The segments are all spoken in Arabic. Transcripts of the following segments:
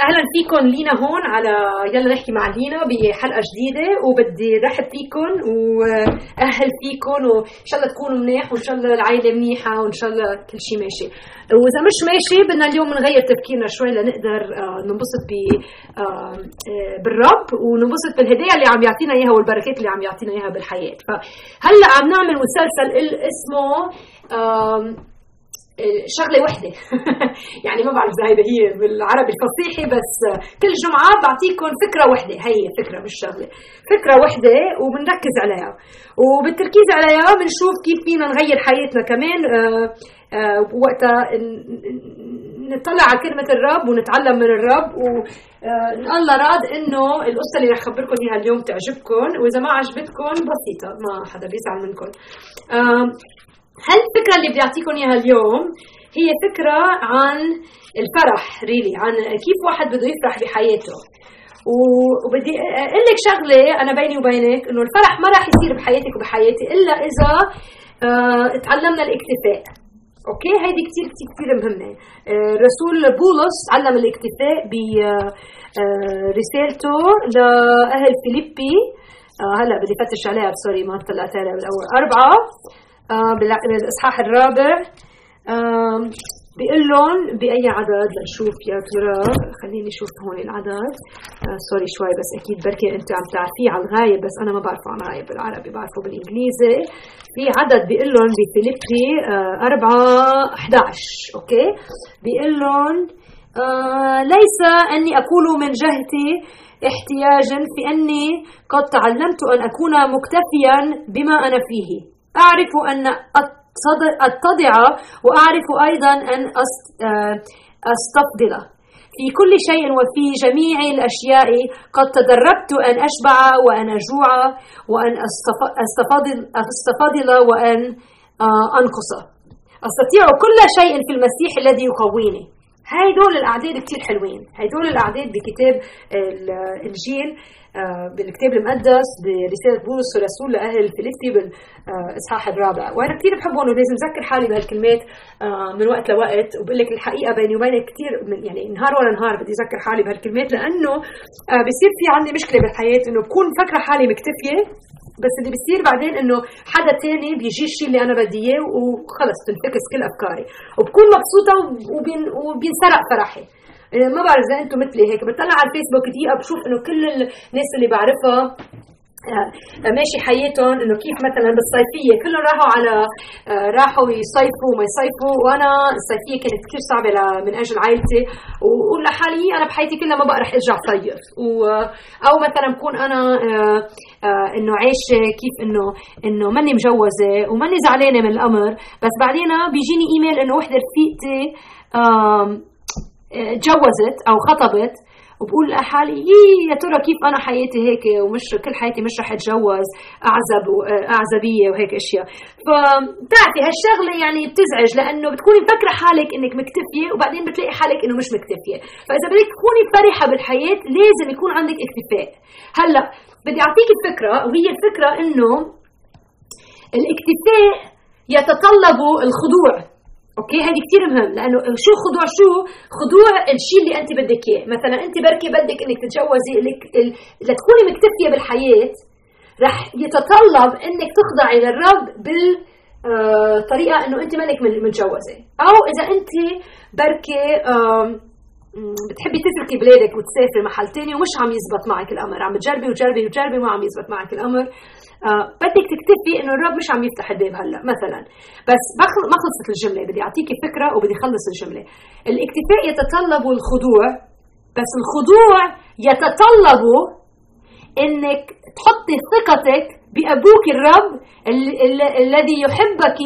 أهلا فيكم لينا هون على يلا نحكي مع لينا بحلقة جديدة وبدي رحب فيكم وأهل فيكم وإن شاء الله تكونوا منيح وإن شاء الله العائله منيحة وإن شاء الله كل شيء ماشي. وإذا مش ماشي بدنا اليوم نغير تفكيرنا شوي لنقدر آه، ننبسط ب آه، آه، بالرب وننبسط بالهدايا اللي عم يعطينا إياها والبركات اللي عم يعطينا إياها بالحياة. فهلأ عم نعمل مسلسل اسمه شغلة وحدة. يعني ما بعرف اذا هيدا هي بالعربي الفصيحي بس كل جمعة بعطيكم فكرة وحدة. هي فكرة مش شغلة. فكرة وحدة وبنركز عليها. وبالتركيز عليها بنشوف كيف فينا نغير حياتنا كمان. آه، آه، وقتها نطلع على كلمة الرب ونتعلم من الرب. آه، الله راد إنه القصة اللي رح أخبركم إياها اليوم تعجبكم وإذا ما عجبتكم بسيطة ما حدا بيزعل منكم هالفكرة اللي بيعطيكم إياها اليوم هي فكرة عن الفرح really عن كيف واحد بده يفرح بحياته. وبدي أقول لك شغلة أنا بيني وبينك إنه الفرح ما راح يصير بحياتك وبحياتي إلا إذا آه تعلمنا الاكتفاء. okay؟ هيدي كثير كثير كثير مهمة. آه رسول بولس علم الاكتفاء برسالته آه لأهل فيليبي. آه هلا بدي فتش عليها sorry ما طلعت عليها بالأول. أربعة. آه، بالإصحاح الرابع. بيقول لهم بأي عدد؟ لنشوف يا ترى. خليني أشوف هون العدد. آه sorry شوي بس أكيد بركي أنت عم تعرفيه على الغايب بس أنا ما بعرفه على الغايب بالعربي بعرفه بالإنجليزي. في عدد بيقول لهم بفيليبي آه 4 11 okay؟ بيقول لهم آه ليس أني أقول من جهتي احتياجا في أني قد تعلمت أن أكون مكتفيا بما أنا فيه. أعرف أن أتضع وأعرف أيضا أن آه، أستفضل. في كل شيء وفي جميع الأشياء قد تدربت أن أشبع وأن أجوع وأن أستفضل, أستفضل وأن آه، أنقص. أستطيع كل شيء في المسيح الذي يقويني. هاي دول الأعداد كتير حلوين. هاي دول الأعداد بكتاب الإنجيل آه، بالكتاب المقدس برسالة بولس الرسول لأهل فيليبي بالإصحاح الرابع. وأنا كثير بحبهم ولازم أذكر حالي بهالكلمات آه، من وقت لوقت. وبقول لك الحقيقة بيني وبينك كثير يعني نهار ورا نهار بدي أذكر حالي بهالكلمات لأنه آه، بصير في عندي مشكلة بالحياة إنه بكون فكرة حالي مكتفية بس اللي بيصير بعدين إنه حدا تاني بيجي الشيء اللي أنا بدي إياه وخلص تنفكس كل أفكاري. وبكون مبسوطة وبين وبينسرق فرحي. ما بعرف إذا أنتم مثلي هيك بطلع على الفيسبوك دقيقة بشوف إنه كل الناس اللي بعرفها آه، ماشي حياتهم إنه كيف مثلا بالصيفية كلهم راحوا على آه، راحوا يصيفوا وما يصيفوا. وأنا الصيفية كانت كثير صعبة من أجل عائلتي. وأقول لحالي أنا بحياتي كلها ما بقى رح إرجع صيف. أو مثلا بكون أنا آه، إنه عايشة كيف إنه إنه ماني مجوزة وماني زعلانة من الأمر. بس بعدين بيجيني إيميل إنه وحدة رفيقتي تجوزت أو خطبت وبقول لحالي يا ترى كيف أنا حياتي هيك؟ ومش كل حياتي مش رح أتجوز أعزب واعزبيه وهيك أشياء. فبتعرفي هالشغلة يعني بتزعج لأنه بتكوني مفكرة حالك إنك مكتفية وبعدين بتلاقي حالك إنه مش مكتفية. فإذا بدك تكوني فرحة بالحياة لازم يكون عندك اكتفاء. هلأ بدي أعطيك فكره وهي الفكرة إنه الاكتفاء يتطلب الخضوع. أوكي؟ هذه كثير مهم لأنه شو خضوع شو؟ خضوع الشيء اللي أنت بدك إياه. مثلا أنت بركي بدك إنك تتجوزي لك لتكوني مكتفية بالحياة رح يتطلب إنك تخضعي للرب بال آه، إنه أنت مانك متجوزة. أو إذا أنت بركي بتحبي تتركي بلادك وتسافري محل تاني ومش عم يزبط معك الأمر. عم تجربي وتجربي وتجربي وما عم يزبط معك الأمر. آه بدك تكتفي إنه الرب مش عم يفتح الباب هلأ مثلا. بس ما خلصت الجملة بدي أعطيكي فكرة وبدي اخلص الجملة. الاكتفاء يتطلب الخضوع بس الخضوع يتطلب إنك تحطي ثقتك بأبوك الرب الذي يحبك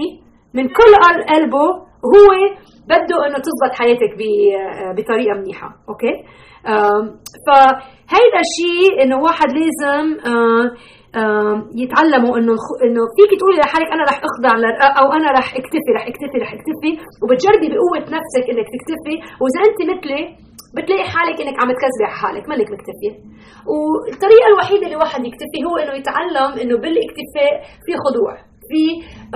من كل قلبه هو بده إنه تزبط حياتك بطريقة منيحة okay؟ فهيدا الشيء إنه واحد لازم يتعلموا إنه إنه فيك تقولي لحالك أنا رح أخضع أو أنا رح اكتفي رح اكتفي رح اكتفي وبتجربي بقوة نفسك إنك تكتفي وإذا أنت مثلي بتلاقي حالك إنك عم تكذبي على حالك مانك مكتفيه والطريقة الوحيدة اللي واحد يكتفي هو إنه يتعلم إنه بالإكتفاء في خضوع. في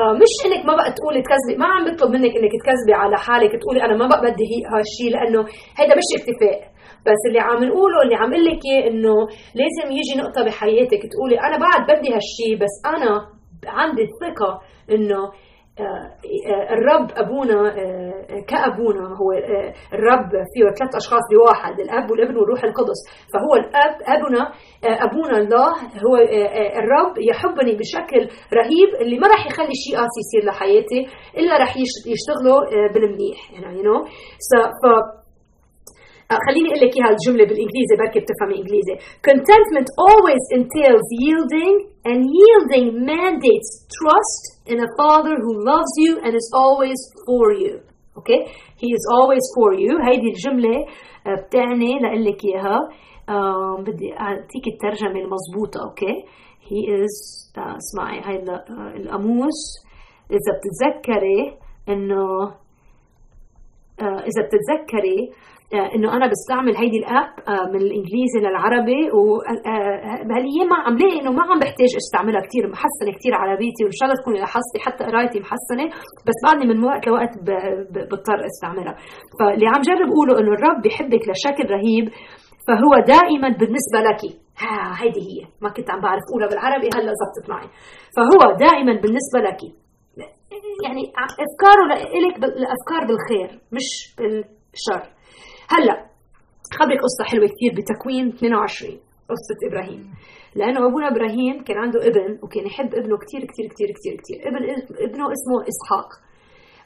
آه مش إنك ما بقى تقولي تكذبي ما عم بطلب منك إنك تكذبي على حالك تقولي أنا ما بقى بدي هالشيء لأنه هيدا مش اكتفاء بس اللي عم نقوله اللي عم أقول لك إنه لازم يجي نقطة بحياتك تقولي أنا بعد بدي هالشيء بس أنا عندي الثقه إنه الرب أبونا آه، كأبونا هو الرب فيه ثلاث أشخاص بواحد الأب والابن والروح القدس. فهو الأب أبونا أبونا الله هو الرب يحبني بشكل رهيب اللي ما راح يخلي شيء قاسي يصير لحياتي إلا راح يشتغله بالمنيح يعني you know خليني أقول لك إياها الجملة بالإنجليزي بركي بتفهمي إنجليزي. Contentment always entails yielding and yielding mandates trust in a father who loves you and is always for you. Okay? He is always for you. هيدي الجملة بتعني لاقول لك اياها بدي أعطيك الترجمة المضبوطة أوكي he is اسمعي هاي القاموس. إذا بتتذكري إنه إذا بتتذكري آه، إنه أنا بستعمل هيدي الأب آه، من الإنجليزي للعربي وبهالايام ما عم لاقي إنه ما عم بحتاج أستعملها كثير محسنة كثير عربيتي وإن شاء الله تكوني لاحظتي حتى قرايتي محسنة بس بعدني من وقت لوقت بضطر أستعملها. فاللي عم جرب أقوله إنه الرب بحبك لشكل رهيب فهو دائما بالنسبة لك ها هيدي هي ما كنت عم بعرف أقولها بالعربي هلأ زبطت معي. فهو دائما بالنسبة لك يعني أفكاره لك الأفكار بالخير مش بالشر. هلا خبرك قصة حلوة كثير بتكوين 22 قصة إبراهيم. لأنه أبونا إبراهيم كان عنده ابن وكان يحب ابنه كثير كثير كثير كثير كثير. ابن ابنه اسمه إسحاق.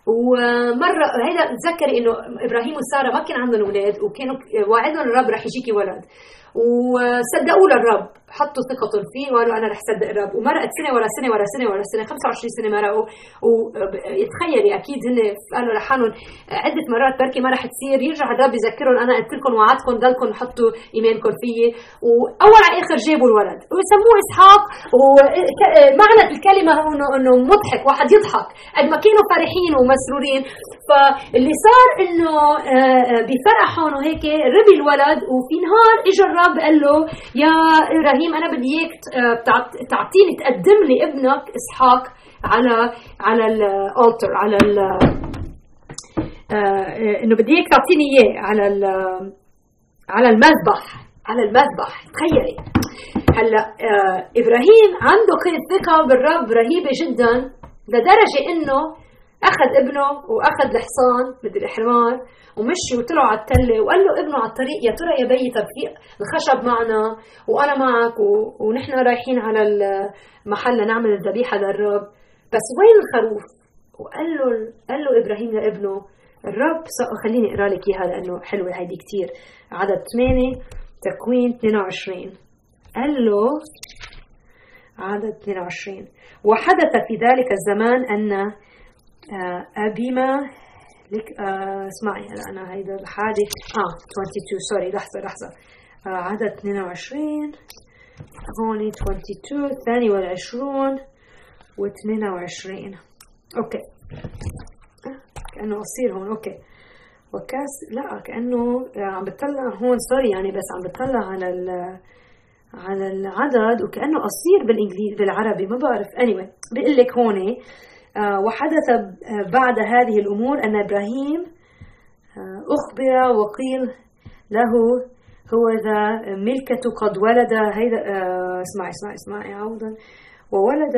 ومرة هيدا تذكري إنه إبراهيم وسارة ما كان عندهم أولاد وكانوا وعدهم الرب رح يجيكي ولد. وصدقوا للرب حطوا ثقتهم فيه وقالوا أنا رح صدق الرب. ومرقت سنة ورا سنة ورا سنة ورا سنة. 25 سنة مرقوا. ويتخيلي أكيد هن قالوا لحالهم عدة مرات بركي ما رح تصير. يرجع الرب يذكرهم. أنا قلت لكم وعدتكم ضلكم حطوا إيمانكم فيي. وأول على آخر جابوا الولد. وسموه إسحاق. ومعنى الكلمة هو انه مضحك. واحد يضحك. قد ما كانوا فرحين ومسرورين. فاللي صار إنه آه، بفرحهم وهيك ربي الولد. وفي نهار اجى الرب قال له يا إبراهيم أنا بدي إياك آه، تعطيني تقدم لي ابنك إسحاق على على الالتر على ال إنه بدي إياك تعطيني إياه على على المذبح على المذبح. تخيلي. هلأ إبراهيم عنده كانت ثقة بالرب رهيبة جدا لدرجة إنه أخذ ابنه وأخذ الحصان مدري الحمار ومشي وطلعوا على التلة وقال له ابنه على الطريق يا ترى يا بي طب في الخشب معنا وأنا معك و... ونحن رايحين على المحل لنعمل الذبيحة للرب. بس وين الخروف؟ وقال له قال له إبراهيم لابنه الرب خليني أقرأ لك إياها لأنه حلوة هيدي كثير عدد 8 تكوين 22 قال له عدد 22 وحدث في ذلك الزمان أن آه، أبيما لك آه اسمعي هلا أنا هيدا الحادي آه 22 سوري لحظة لحظة. آه عدد 22 هون 22 الثاني والعشرون و 22 okay. كأنه قصير هون okay. وكاس لا كأنه عم بتطلع هون sorry يعني بس عم بتطلع على ال على العدد وكأنه قصير بالإنجليزي بالعربي ما بعرف. Anyway بيقول لك هون وحدث بعد هذه الأمور أن إبراهيم آه، أخبر وقيل له هو ذا ملكة قد ولد هيدا آه، اسمعي اسمعي اسمعي عوضا. وولد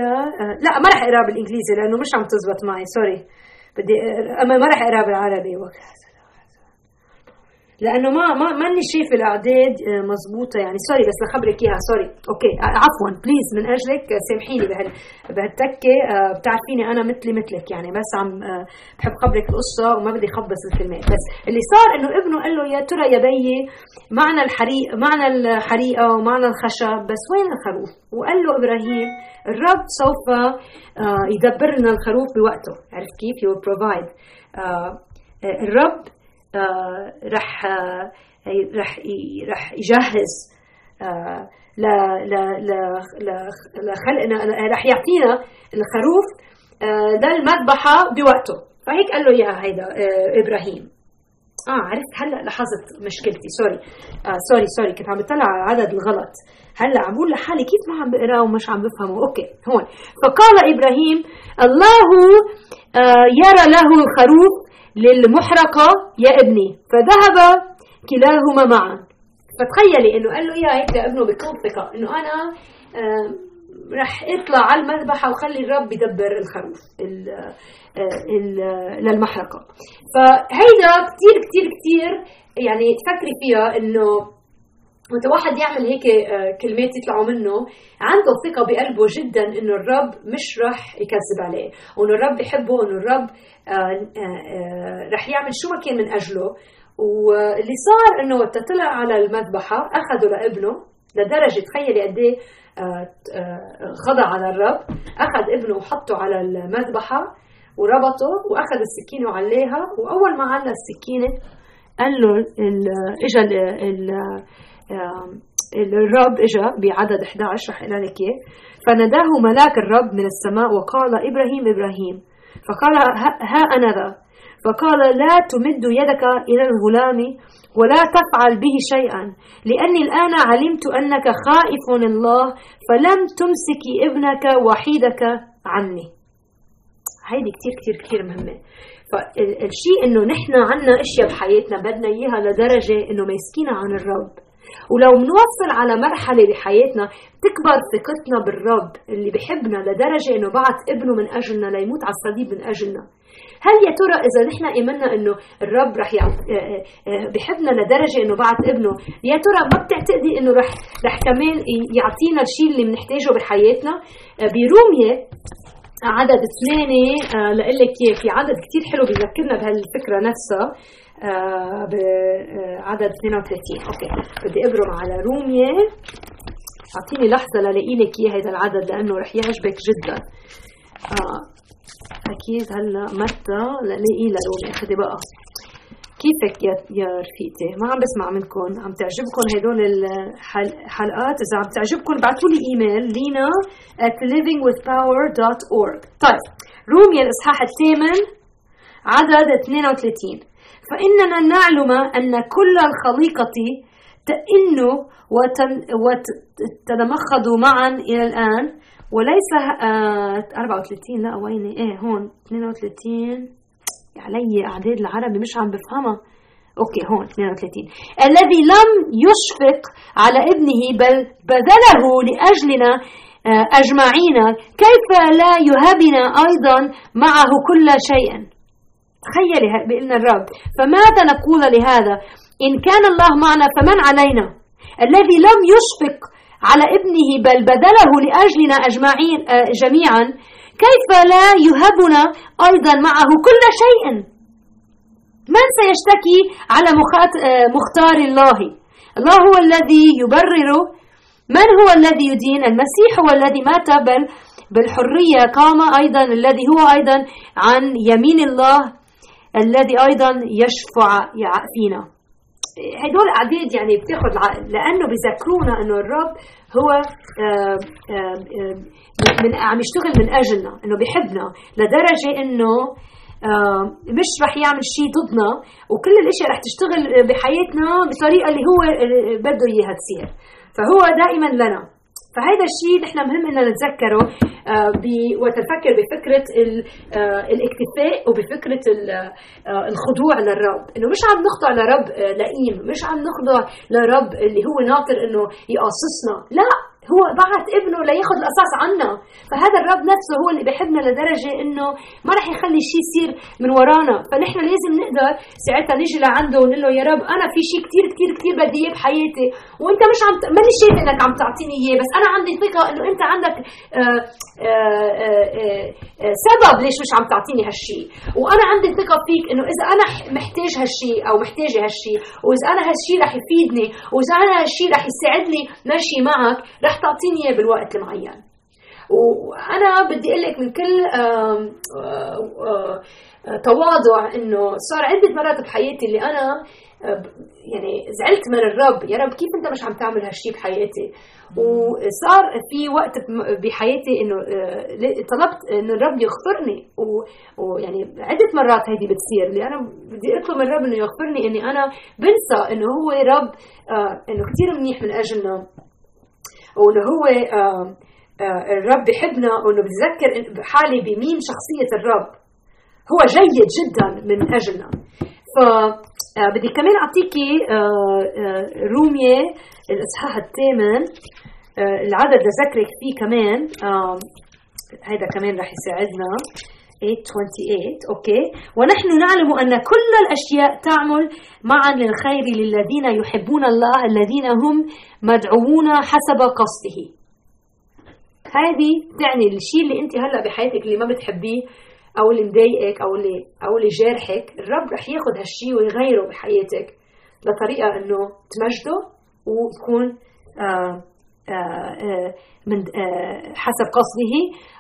لا ما راح إقرأ بالإنجليزي لأنه مش عم تزبط معي sorry بدي ما راح إقرأ بالعربي لأنه ما ما ماني شايف الأعداد آه، مزبوطة يعني. sorry بس لخبرك إياها sorry okay آه، عفوا please من أجلك آه، سامحيني بهال بهالتكة. بتعرفيني أنا مثلي مثلك يعني. بس عم بحب خبرك القصة وما بدي خبص الكلمات. بس اللي صار إنه ابنه قال له يا ترى يا بيي معنا الحريق معنا الحريقة ومعنا الخشب بس وين الخروف؟ وقال له إبراهيم الرب سوف يدبر لنا الخروف بوقته. عرفت كيف؟ you provide الرب رح آه، رح رح يجهز آه، ل ل ل لخلقنا رح يعطينا الخروف للمذبحة بوقته. فهيك قال له إياها هيدا إبراهيم. آه عرفت هلأ لاحظت مشكلتي. sorry آه sorry sorry كنت عم بطلع على العدد الغلط. هلأ عم بقول لحالي كيف ما عم بقراه ومش عم بفهمه. okay هون. فقال إبراهيم الله آه يرى له الخروف للمحرقة يا ابني. فذهب كلاهما معا. فتخيلي إنه قال له اياها هيك لابنه بكل ثقة إنه أنا آه رح اطلع على المذبحة وخلي الرب يدبر الخروف للمحرقة. فهيدا كثير كثير كثير يعني تفكري فيها إنه وقت واحد يعمل هيك آه، كلمات يطلعوا منه عنده ثقة بقلبه جدا إنه الرب مش رح يكذب عليه وإنه الرب بيحبه وإنه الرب آه، آه، رح يعمل شو ما كان من أجله. واللي صار إنه وقت طلع على المذبحة أخذه لابنه لدرجة تخيلي قد إيه خضع على الرب. أخذ ابنه وحطه على المذبحة وربطه وأخذ السكينة وعليها. وأول ما على السكينة قال له اجى الرب اجى بعدد 11 رح لك إياه. فناداه ملاك الرب من السماء وقال إبراهيم إبراهيم فقال ها أنا ذا فقال لا تمد يدك إلى الغلام ولا تفعل به شيئا لأني الآن علمت أنك خائف الله فلم تمسك ابنك وحيدك عني هيدي كتير كتير كتير مهمة. فالشيء إنه نحن عنا أشياء بحياتنا بدنا إياها لدرجة إنه ماسكينها عن الرب. ولو بنوصل على مرحلة بحياتنا تكبر ثقتنا بالرب اللي بحبنا لدرجة إنه بعت ابنه من أجلنا ليموت على الصليب من أجلنا. هل يا ترى إذا نحن ايمنا إنه الرب رح آه، آه، آه، بحبنا لدرجة إنه بعت ابنه يا ترى ما بتعتقدي إنه رح رح كمان يعطينا الشيء اللي بنحتاجه بحياتنا؟ برومية عدد ثمانية لأقول لك في عدد كثير حلو بيذكرنا بهالفكرة نفسها. بعدد 32 أوكي. بدي أبرم على رومية. أعطيني لحظة للاقي لك اياه هذا العدد لأنه رح يعجبك جدا. آه أكيد هلأ متى للاقي لرومية. خدي بقى. كيفك يا يا رفيقتي؟ ما عم بسمع منكم، عم تعجبكم هدول الحلقات، إذا عم تعجبكم ابعثوا لي إيميل لينا at livingwithpower.org. طيب روميا الإصحاح الثامن عدد 32 فإننا نعلم أن كل الخليقة تئن وتتمخض معا إلى الآن وليس آه 34 لا وين إيه هون 32 علي أعداد العربي مش عم بفهمها. أوكي هون 32 الذي لم يشفق على ابنه بل بذله لأجلنا آه، أجمعين. كيف لا يهبنا أيضا معه كل شيء؟ تخيلي بإلنا الرب. فماذا نقول لهذا؟ إن كان الله معنا فمن علينا؟ الذي لم يشفق على ابنه بل بذله لأجلنا أجمعين آه، جميعا كيف لا يهبنا أيضا معه كل شيء؟ من سيشتكي على آه، مختار الله؟ الله هو الذي يبرر. من هو الذي يدين؟ المسيح هو الذي مات بل بالحرية قام أيضا الذي هو أيضا عن يمين الله الذي أيضا يشفع فينا هدول أعداد يعني بتاخذ العقل لأنه بذكرونا أنه الرب هو من عم يشتغل من أجلنا أنه بحبنا لدرجة أنه مش رح يعمل شيء ضدنا وكل الاشياء رح تشتغل بحياتنا بطريقة اللي هو بده إياها تصير. فهو دائما لنا. فهذا الشيء نحن مهم ان نتذكره آه، وتفكر بفكرة آه، الاكتفاء وبفكرة آه، الخضوع للرب. إنه مش عم نخضع لرب لئيم مش عم نخضع لرب اللي هو ناطر إنه يقاصصنا. لا هو بعت ابنه لياخذ القصاص عنا فهذا الرب نفسه هو اللي بحبنا لدرجة إنه ما رح يخلي شيء يصير من ورانا. فنحن لازم نقدر ساعتها نيجي لعنده ونقول له يا رب أنا في شيء كثير كثير كثير بدي إياه بحياتي. وأنت مش عم ماني شايف إنك عم تعطيني إياه بس أنا عندي ثقة إنه أنت عندك آآ آآ آآ سبب ليش مش عم تعطيني هالشيء وأنا عندي ثقة فيك إنه إذا أنا محتاج هالشيء أو محتاجة هالشيء وإذا أنا هالشيء رح يفيدني وإذا أنا هالشيء رح يساعدني ماشي معك رح تعطيني إياه بالوقت المعين. وأنا بدي أقول لك من كل تواضع إنه صار عدة مرات بحياتي اللي أنا يعني زعلت من الرب. يا رب كيف أنت مش عم تعمل هالشيء بحياتي؟ وصار في وقت بحياتي إنه طلبت إنه الرب يغفرني ويعني عدة مرات هيدي بتصير اللي أنا بدي أطلب من الرب إنه يغفرني إني أنا بنسى إنه هو رب إنه كثير منيح من أجلنا. وانه هو الرب بحبنا وانه بتذكر حالي بمين شخصية الرب. هو جيد جدا من أجلنا. ف آه بدي كمان أعطيكي رومية الإصحاح الثامن العدد لذكرك فيه كمان. هذا كمان رح يساعدنا. 828 أوكي ونحن نعلم أن كل الأشياء تعمل معا للخير للذين يحبون الله الذين هم مدعوون حسب قصده. هذه تعني الشيء اللي أنت هلأ بحياتك اللي ما بتحبيه أو اللي مضايقك أو اللي أو اللي جارحك الرب رح ياخذ هالشيء ويغيره بحياتك بطريقه إنه تمجده وتكون آآ من حسب قصده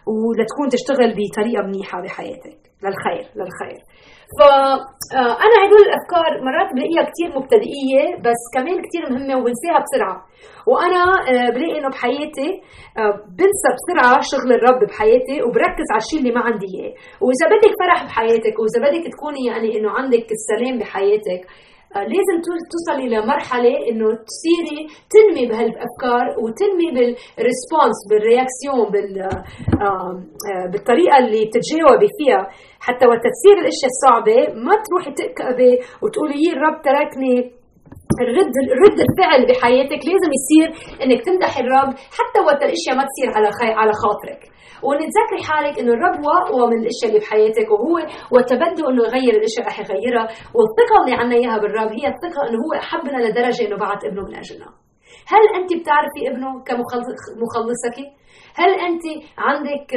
ولتكون تشتغل بطريقة منيحة بحياتك. للخير للخير. فأنا هدول الأفكار مرات بلاقيها كثير مبتدئية بس كمان كثير مهمة وبنساها بسرعة. وأنا بلاقي إنه بحياتي بنسى بسرعة شغل الرب بحياتي وبركز على الشيء اللي ما عندي إياه. وإذا بدك فرح بحياتك وإذا بدك تكوني يعني إنه عندك السلام بحياتك لازم توصلي لمرحلة إنه تصيري تنمي بهالأفكار وتنمي بال response بال réaction بال بالطريقة اللي بتتجاوبي فيها. حتى وقت تصير الأشياء الصعبة ما تروحي تكئبي وتقولي يي الرب تركني. الرد رد الفعل بحياتك لازم يصير إنك تمدحي الرب حتى وقت الأشياء ما تصير على خي... على خاطرك. وان تذكري حالك إنه الرب هو اقوى من الأشياء اللي بحياتك وهو وتبدو إنه يغير الأشياء رح يغيرها والثقة اللي عنا إياها بالرب هي الثقة إنه هو أحبنا لدرجة إنه بعت ابنه من أجلنا. هل أنت بتعرفي ابنه كمخلصك هل أنت عندك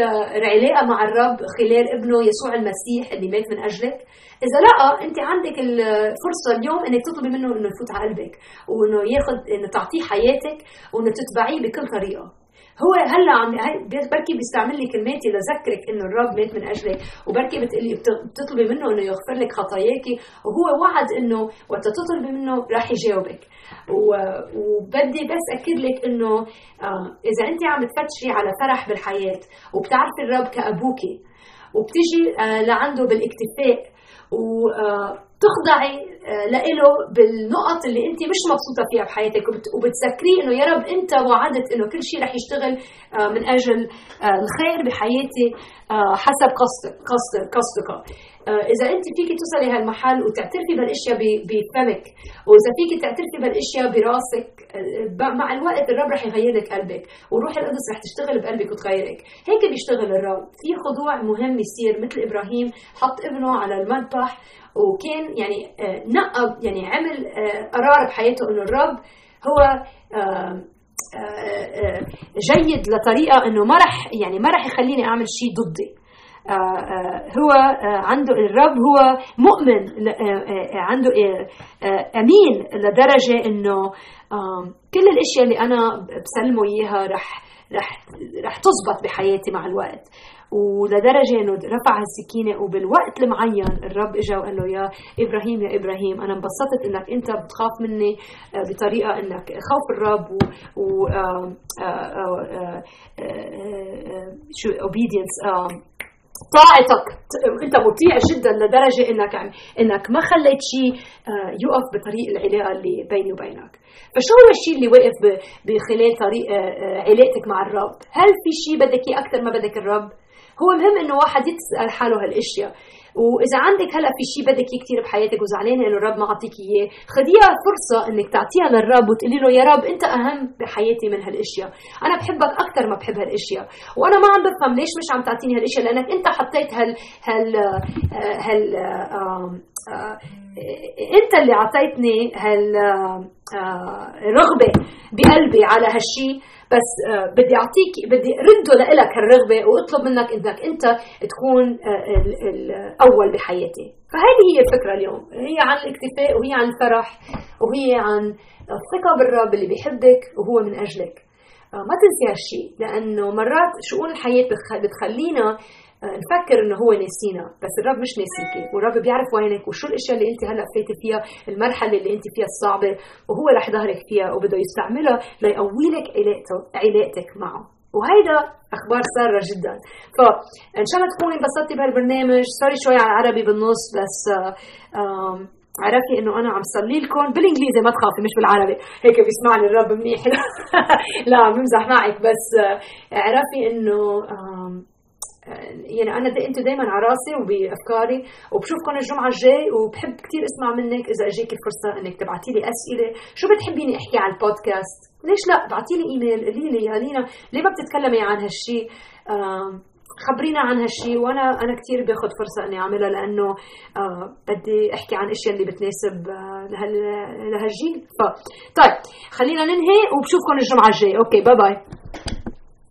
علاقة مع الرب خلال ابنه يسوع المسيح اللي مات من أجلك؟ إذا لا أنت عندك الفرصه اليوم إنك تطلبي منه إنه يفوت على قلبك وإنه ياخذ إنه تعطيه حياتك وإنه تتبعيه بكل طريقة. هو هلأ عم بركي بيستعمل لي كلماتي لذكرك إنه الرب مات من أجلك وبركي بتقلي بتطلبي منه إنه يغفر لك خطاياكي وهو وعد إنه وقت تطلبي منه راح يجاوبك. وبدي بس أكد لك إنه آه إذا انت عم تفتشي على فرح بالحياة وبتعرفي الرب كأبوكي وبتيجي آه لعنده بالإكتفاء وتخضعي له بالنقط اللي انت مش مبسوطة فيها بحياتك وبتذكريه إنه يا رب أنت وعدت إنه كل شيء رح يشتغل من أجل الخير بحياتي حسب قصدك قصدك. قصدك إذا انت فيك توصلي هالمحل وتعترفي بالاشياء بفمك وإذا فيك تعترفي بالاشياء براسك مع الوقت الرب رح يغير لك قلبك والروح القدس رح تشتغل بقلبك وتغيرك. هيك بيشتغل الرب. في خضوع مهم يصير مثل إبراهيم حط ابنه على المذبح وكان يعني نقب يعني عمل قرار بحياته إنه الرب هو جيد لطريقة إنه ما رح يعني ما رح يخليني أعمل شيء ضدي. هو عنده الرب هو مؤمن عنده أمين لدرجة إنه كل الأشياء اللي أنا بسلمه إياها رح رح رح تزبط بحياتي مع الوقت. ولدرجه إنه رفع السكينة وبالوقت المعين الرب اجى وقال له يا إبراهيم يا إبراهيم أنا انبسطت إنك أنت بتخاف مني بطريقة إنك خوف الرب و, و شو اوبيدينس طاعتك أنت مطيع جدا لدرجة إنك إنك ما خليت شيء يقف بطريق العلاقة اللي بيني وبينك. فشو هو الشيء اللي وقف بخلال طريق علاقتك مع الرب؟ هل في شيء بدك إياه أكثر ما بدك الرب؟ هو مهم إنه واحد يسال حاله هالأشياء. وإذا عندك هلأ في شيء بدك إياه كثير بحياتك وزعلانه إنه الرب ما عطيك إياه خديها فرصة إنك تعطيها للرب وتقولي له يا رب أنت أهم بحياتي من هالأشياء. أنا بحبك أكثر ما بحب هالأشياء. وأنا ما عم بفهم ليش مش عم تعطيني هالأشياء؟ لأنك أنت حطيت هال هال هال انت اللي اعطيتني هال رغبة بقلبي على هالشيء بس بدي اعطيك بدي رده لك هالرغبة واطلب منك إنك انت تكون الأول بحياتي. فهذه هي الفكرة اليوم. هي عن الاكتفاء وهي عن الفرح وهي عن الثقة بالرب اللي بيحبك وهو من أجلك. ما تنسي هالشيء لأنه مرات شؤون الحياة بتخلينا نفكر إنه هو ناسينا بس الرب مش ناسيكي والرب بيعرف وينك وشو الأشياء اللي أنت هلأ فايتة فيها المرحلة اللي أنت فيها الصعبة وهو رح يظهرك فيها وبده يستعملها ليقوي لك علاقتك معه. وهيدا أخبار سارة جدا. فان شاء الله تكوني انبسطتي بهالبرنامج. سوري شوي على العربي بالنص بس عرفي إنه أنا عم صلي لكم بالإنجليزي ما تخافي مش بالعربي. هيك بيسمعني الرب منيح. لا عم بمزح معك بس عرفي إنه يعني أنا أنتوا دائما على راسي وبأفكاري وبشوفكم الجمعة الجاي وبحب كثير أسمع منك إذا اجيك الفرصة إنك تبعتي لي أسئلة. شو بتحبيني أحكي على البودكاست؟ ليش لا؟ ابعتي لي إيميل. قولي لي يا لينا ليه ما بتتكلمي عن هالشيء خبرينا عن هالشيء وأنا أنا كثير باخذ فرصة إني أعملها لأنه بدي أحكي عن الاشياء اللي بتناسب آه لهالجيل. ف طيب خلينا ننهي وبشوفكم الجمعة الجايه okay bye bye